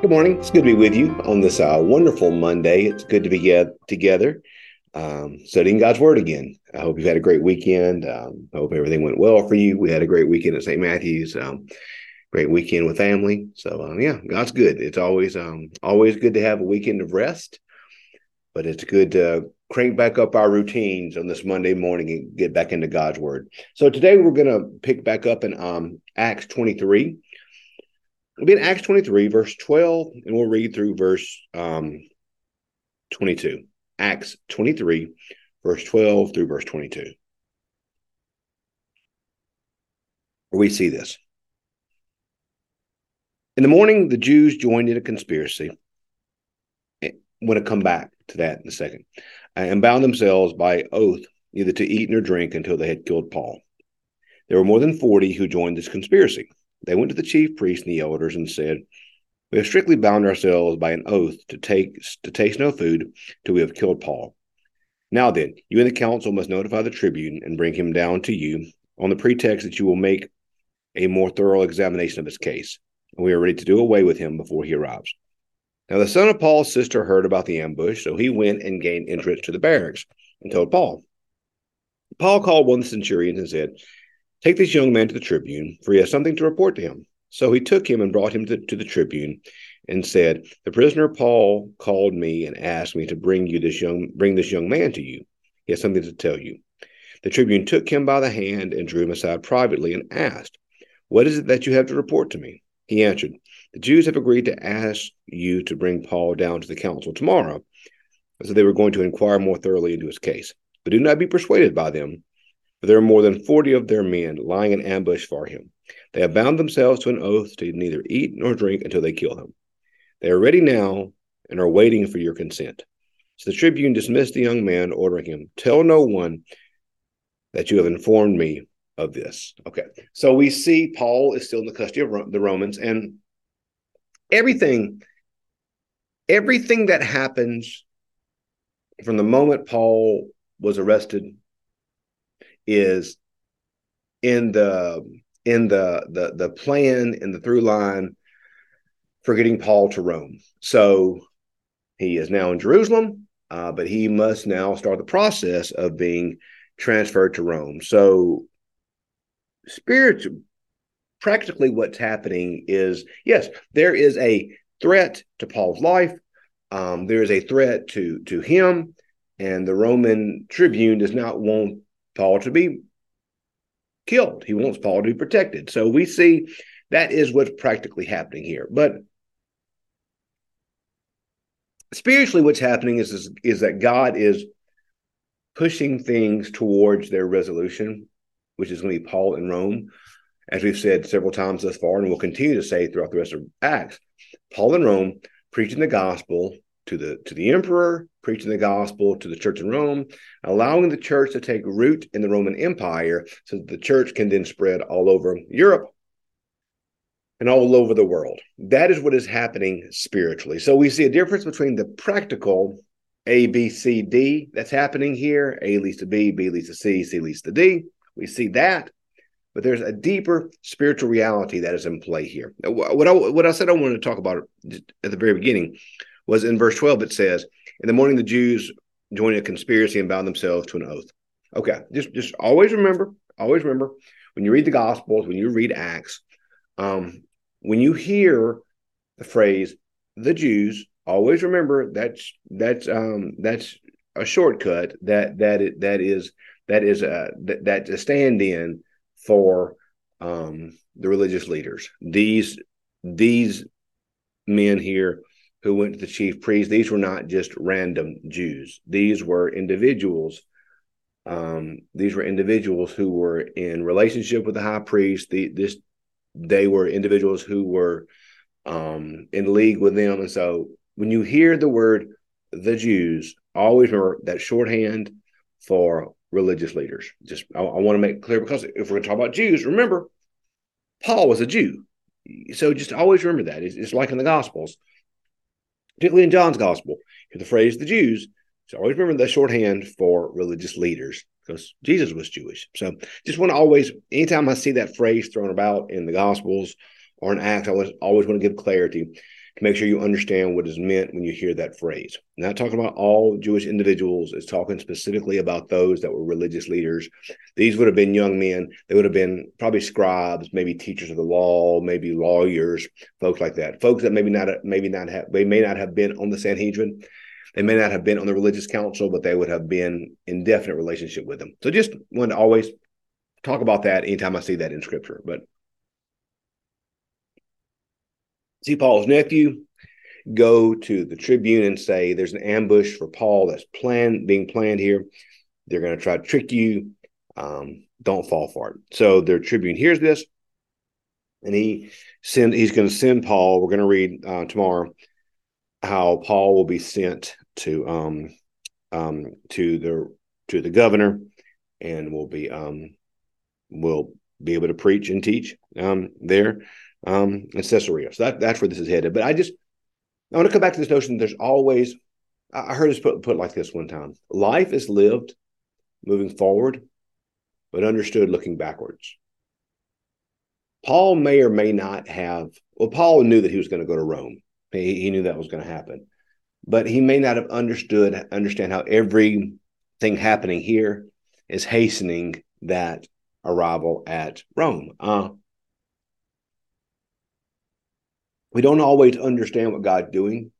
Good morning. It's good to be with you on this uh, wonderful Monday. It's good to be get together um, studying God's Word again. I hope you've had a great weekend. Um, I hope everything went well for you. We had a great weekend at St. Matthew's. Um, great weekend with family. So um, yeah, God's good. It's always um, always good to have a weekend of rest, but it's good to crank back up our routines on this Monday morning and get back into God's Word. So today we're going to pick back up in um, Acts 23. We'll be in Acts 23, verse 12, and we'll read through verse um, 22. Acts 23, verse 12 through verse 22. We see this. In the morning, the Jews joined in a conspiracy. I'm going to come back to that in a second. And bound themselves by oath neither to eat nor drink until they had killed Paul. There were more than 40 who joined this conspiracy. They went to the chief priests and the elders and said, We have strictly bound ourselves by an oath to take to taste no food till we have killed Paul. Now then, you and the council must notify the tribune and bring him down to you on the pretext that you will make a more thorough examination of his case, and we are ready to do away with him before he arrives. Now the son of Paul's sister heard about the ambush, so he went and gained entrance to the barracks and told Paul. Paul called one of the centurions and said, Take this young man to the tribune, for he has something to report to him. So he took him and brought him to, to the tribune and said, The prisoner Paul called me and asked me to bring you this young bring this young man to you. He has something to tell you. The tribune took him by the hand and drew him aside privately and asked, What is it that you have to report to me? He answered, The Jews have agreed to ask you to bring Paul down to the council tomorrow. So they were going to inquire more thoroughly into his case. But do not be persuaded by them there are more than forty of their men lying in ambush for him. They have bound themselves to an oath to neither eat nor drink until they kill him. They are ready now and are waiting for your consent. So the tribune dismissed the young man, ordering him, Tell no one that you have informed me of this. Okay. So we see Paul is still in the custody of the Romans, and everything, everything that happens from the moment Paul was arrested is in the in the the the plan in the through line for getting Paul to Rome. So he is now in Jerusalem, uh, but he must now start the process of being transferred to Rome. So spiritual practically what's happening is yes, there is a threat to Paul's life. Um, there is a threat to to him, and the Roman tribune does not want Paul to be killed. He wants Paul to be protected. So we see that is what's practically happening here. But spiritually, what's happening is, is, is that God is pushing things towards their resolution, which is going to be Paul in Rome. As we've said several times thus far, and we'll continue to say throughout the rest of Acts, Paul in Rome preaching the gospel to the to the emperor, preaching the gospel to the church in Rome, allowing the church to take root in the Roman Empire so that the church can then spread all over Europe and all over the world. That is what is happening spiritually. So we see a difference between the practical A, B, C, D that's happening here. A leads to B, B leads to C, C leads to D. We see that. But there's a deeper spiritual reality that is in play here. What I, what I said I wanted to talk about at the very beginning was in verse 12, it says, In the morning, the Jews joined a conspiracy and bound themselves to an oath. Okay, just, just always remember, always remember when you read the Gospels, when you read Acts, um, when you hear the phrase the Jews, always remember that's that's um, that's a shortcut that that it, that is that is a that, that's a stand-in for um, the religious leaders. These these men here who went to the chief priest. These were not just random Jews. These were individuals. Um, these were individuals who were in relationship with the high priest. The, this they were individuals who were um, in league with them. And so when you hear the word the Jews, always remember that shorthand for religious leaders. Just I, I want to make clear because if we're going to talk about Jews, remember Paul was a Jew. So just always remember that. It's, it's like in the Gospels particularly in John's gospel, hear the phrase the Jews. So always remember the shorthand for religious leaders because Jesus was Jewish. So just want to always, anytime I see that phrase thrown about in the gospels or in Acts, I always, always want to give clarity make sure you understand what is meant when you hear that phrase. Not talking about all Jewish individuals, it's talking specifically about those that were religious leaders. These would have been young men, they would have been probably scribes, maybe teachers of the law, maybe lawyers, folks like that. Folks that maybe not maybe not have they may not have been on the Sanhedrin. They may not have been on the religious council, but they would have been in definite relationship with them. So just want to always talk about that anytime I see that in scripture. But see Paul's nephew go to the tribune and say there's an ambush for Paul that's planned being planned here. They're going to try to trick you. Um, don't fall for it. So their tribune hears this, and he send he's going to send Paul. We're going to read uh, tomorrow how Paul will be sent to um, um, to the to the governor, and will be um, will be able to preach and teach um, there um, in Caesarea. So that, that's where this is headed. But I just I want to come back to this notion. There's always I heard this put put like this one time: life is lived moving forward, but understood looking backwards. Paul may or may not have. Well, Paul knew that he was going to go to Rome. He, he knew that was going to happen, but he may not have understood understand how everything happening here is hastening that arrival at Rome. Uh, we don't always understand what God's doing.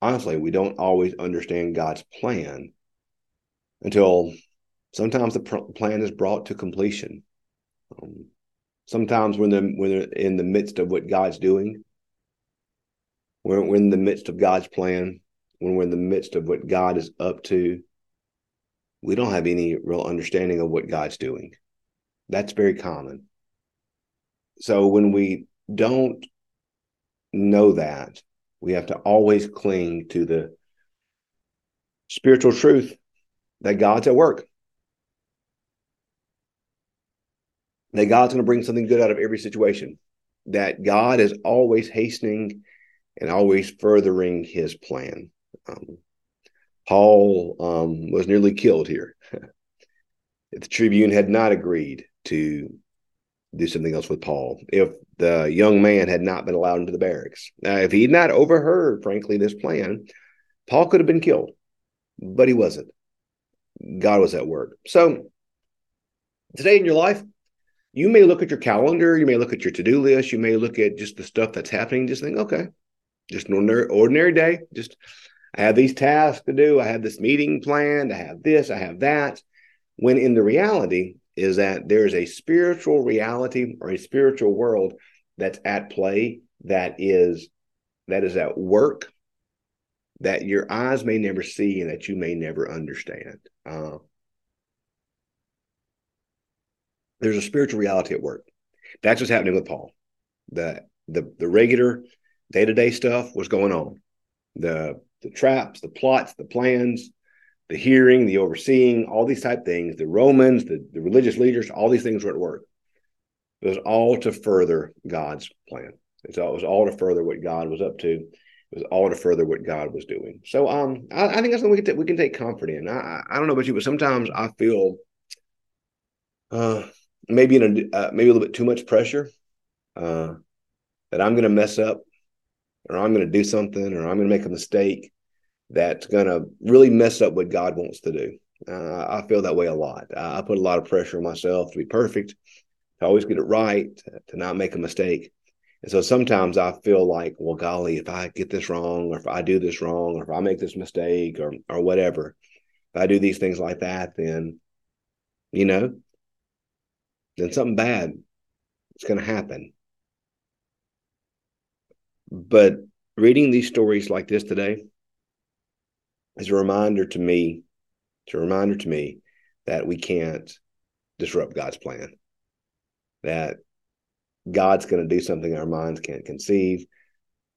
Honestly, we don't always understand God's plan until sometimes the pr- plan is brought to completion. Um, sometimes when the when they're in the midst of what God's doing, when we're in the midst of God's plan, when we're in the midst of what God is up to, we don't have any real understanding of what God's doing. That's very common. So when we don't know that, we have to always cling to the spiritual truth that God's at work. That God's going to bring something good out of every situation. That God is always hastening and always furthering his plan. Um, Paul um, was nearly killed here. if the Tribune had not agreed to do something else with Paul, if the young man had not been allowed into the barracks. Now, if he had not overheard, frankly, this plan, Paul could have been killed, but he wasn't. God was at work. So, today in your life, you may look at your calendar, you may look at your to do list, you may look at just the stuff that's happening, just think, okay, just an ordinary, ordinary day. Just, I have these tasks to do, I have this meeting planned, I have this, I have that. When in the reality, is that there's a spiritual reality or a spiritual world that's at play that is that is at work that your eyes may never see and that you may never understand. Uh, there's a spiritual reality at work. That's what's happening with Paul. The the the regular day to day stuff was going on. The the traps, the plots, the plans, the hearing, the overseeing, all these type things. The Romans, the, the religious leaders, all these things were at work. It was all to further God's plan. It was all to further what God was up to. It was all to further what God was doing. So um, I, I think that's something we can take, we can take comfort in. I, I don't know about you, but sometimes I feel uh, maybe in a uh, maybe a little bit too much pressure uh, that I'm going to mess up, or I'm going to do something, or I'm going to make a mistake that's going to really mess up what God wants to do. Uh, I feel that way a lot. I put a lot of pressure on myself to be perfect, to always get it right, to not make a mistake. And so sometimes I feel like, well, golly, if I get this wrong, or if I do this wrong, or if I make this mistake, or or whatever, if I do these things like that, then, you know, then something bad is going to happen. But reading these stories like this today is a reminder to me, it's a reminder to me that we can't disrupt God's plan that God's going to do something our minds can't conceive.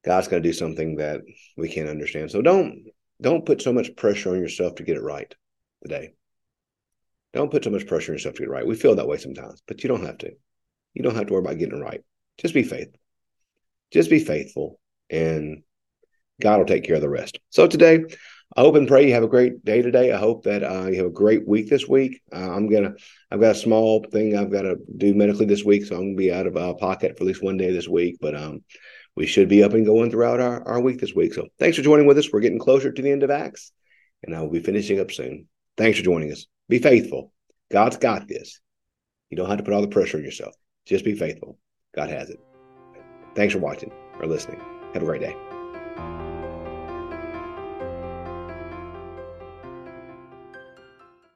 God's going to do something that we can't understand. So don't don't put so much pressure on yourself to get it right today. Don't put so much pressure on yourself to get it right. We feel that way sometimes, but you don't have to. You don't have to worry about getting it right. Just be faithful. Just be faithful, and God will take care of the rest. So today, I hope and pray you have a great day today. I hope that uh, you have a great week this week. Uh, I'm gonna, I've got a small thing I've got to do medically this week, so I'm gonna be out of uh, pocket for at least one day this week. But um, we should be up and going throughout our, our week this week. So thanks for joining with us. We're getting closer to the end of Acts, and I will be finishing up soon. Thanks for joining us. Be faithful. God's got this. You don't have to put all the pressure on yourself. Just be faithful. God has it. Thanks for watching or listening. Have a great day.